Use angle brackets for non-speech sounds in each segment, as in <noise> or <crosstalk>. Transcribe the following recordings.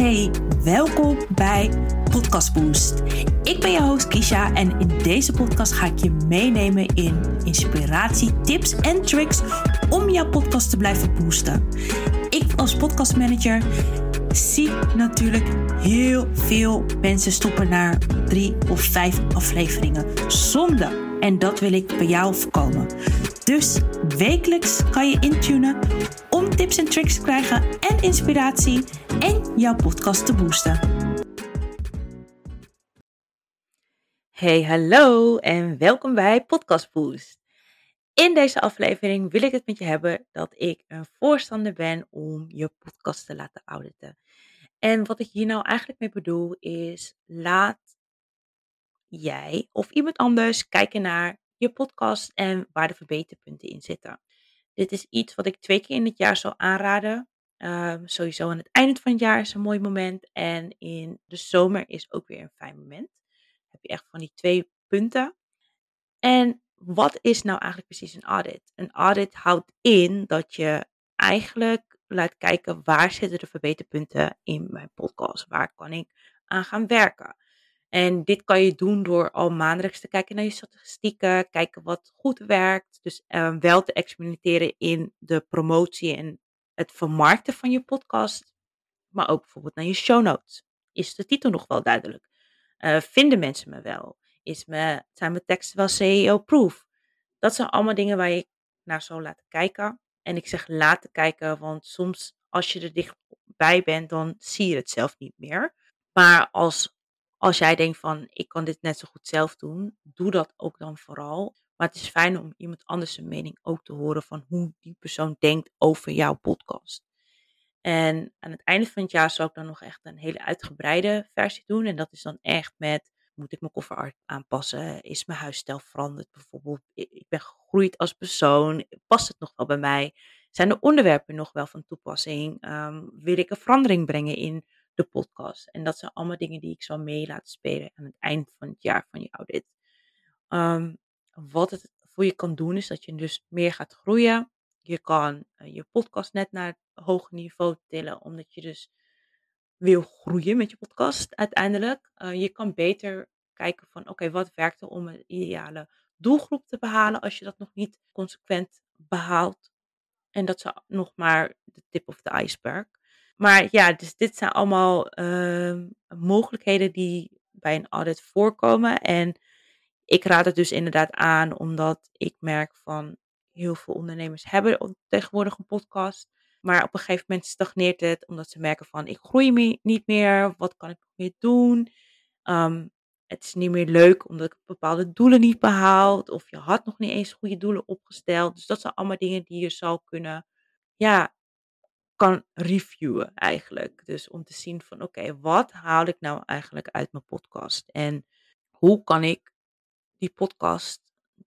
Hey, welkom bij Podcast Boost. Ik ben je host Kisha en in deze podcast ga ik je meenemen in inspiratie, tips en tricks om jouw podcast te blijven boosten. Ik als podcastmanager zie natuurlijk heel veel mensen stoppen naar drie of vijf afleveringen. Zonde. En dat wil ik bij jou voorkomen. Dus wekelijks kan je intunen tips en tricks te krijgen en inspiratie en jouw podcast te boosten. Hey, hallo en welkom bij Podcast Boost. In deze aflevering wil ik het met je hebben dat ik een voorstander ben om je podcast te laten auditen. En wat ik hier nou eigenlijk mee bedoel is, laat jij of iemand anders kijken naar je podcast en waar de verbeterpunten in zitten. Dit is iets wat ik twee keer in het jaar zou aanraden. Ehm, sowieso aan het einde van het jaar is een mooi moment. En in de zomer is ook weer een fijn moment. heb je echt van die twee punten. En wat is nou eigenlijk precies een audit? Een audit houdt in dat je eigenlijk laat kijken waar zitten de verbeterpunten in mijn podcast? Waar kan ik aan gaan werken? En dit kan je doen door al maandelijks te kijken naar je statistieken, kijken wat goed werkt. Dus uh, wel te experimenteren in de promotie en het vermarkten van je podcast. Maar ook bijvoorbeeld naar je show notes. Is de titel nog wel duidelijk? Uh, vinden mensen me wel? Is me, zijn mijn teksten wel CEO-proof? Dat zijn allemaal dingen waar je naar zou laten kijken. En ik zeg laten kijken, want soms als je er dichtbij bent, dan zie je het zelf niet meer. Maar als als jij denkt van ik kan dit net zo goed zelf doen, doe dat ook dan vooral. Maar het is fijn om iemand anders zijn mening ook te horen van hoe die persoon denkt over jouw podcast. En aan het einde van het jaar zal ik dan nog echt een hele uitgebreide versie doen. En dat is dan echt met, moet ik mijn koffer aanpassen? Is mijn huisstijl veranderd bijvoorbeeld? Ik ben gegroeid als persoon. Past het nog wel bij mij? Zijn de onderwerpen nog wel van toepassing? Um, wil ik een verandering brengen in de podcast. En dat zijn allemaal dingen die ik zal mee laten spelen aan het eind van het jaar van je audit. Um, wat het voor je kan doen, is dat je dus meer gaat groeien. Je kan uh, je podcast net naar een hoger niveau tillen, omdat je dus wil groeien met je podcast uiteindelijk. Uh, je kan beter kijken van oké, wat werkt er om een ideale doelgroep te behalen als je dat nog niet consequent behaalt. En dat is nog maar de tip of the iceberg. Maar ja, dus dit zijn allemaal uh, mogelijkheden die bij een audit voorkomen. En ik raad het dus inderdaad aan, omdat ik merk van heel veel ondernemers hebben tegenwoordig een podcast. Maar op een gegeven moment stagneert het, omdat ze merken van ik groei niet meer. Wat kan ik nog meer doen? Um, het is niet meer leuk omdat ik bepaalde doelen niet behaald. Of je had nog niet eens goede doelen opgesteld. Dus dat zijn allemaal dingen die je zou kunnen ja, kan reviewen eigenlijk. Dus om te zien van oké, wat haal ik nou eigenlijk uit mijn podcast? En hoe kan ik die podcast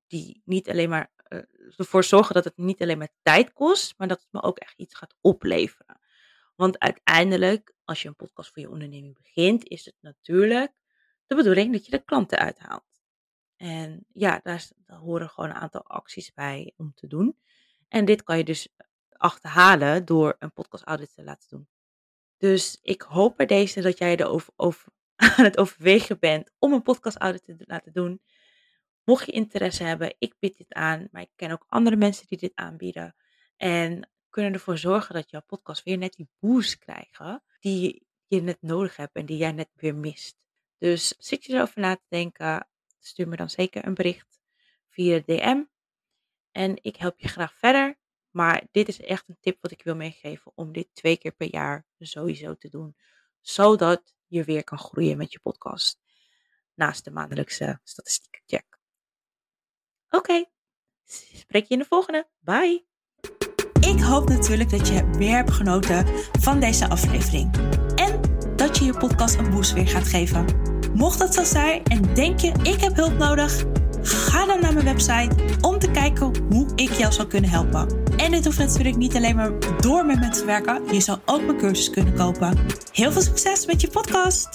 die niet alleen maar uh, ervoor zorgen dat het niet alleen maar tijd kost, maar dat het me ook echt iets gaat opleveren. Want uiteindelijk, als je een podcast voor je onderneming begint, is het natuurlijk de bedoeling dat je de klanten uithaalt. En ja, daar horen gewoon een aantal acties bij om te doen. En dit kan je dus achterhalen door een podcast audit te laten doen. Dus ik hoop bij deze dat jij er over, <laughs> aan het overwegen bent om een podcast audit te laten doen. Mocht je interesse hebben, ik bied dit aan, maar ik ken ook andere mensen die dit aanbieden. En kunnen ervoor zorgen dat jouw podcast weer net die boost krijgen die je net nodig hebt en die jij net weer mist. Dus zit je erover na te denken, stuur me dan zeker een bericht via DM. En ik help je graag verder. Maar dit is echt een tip wat ik wil meegeven om dit twee keer per jaar sowieso te doen. Zodat je weer kan groeien met je podcast. Naast de maandelijkse check. Oké, spreek je in de volgende. Bye. Ik hoop natuurlijk dat je weer hebt genoten van deze aflevering. En dat je je podcast een boost weer gaat geven. Mocht dat zo zijn en denk je ik heb hulp nodig, ga dan naar mijn website om te kijken hoe ik jou zou kunnen helpen. En dit hoeft natuurlijk niet alleen maar door met mensen te werken. Je zou ook mijn cursus kunnen kopen. Heel veel succes met je podcast!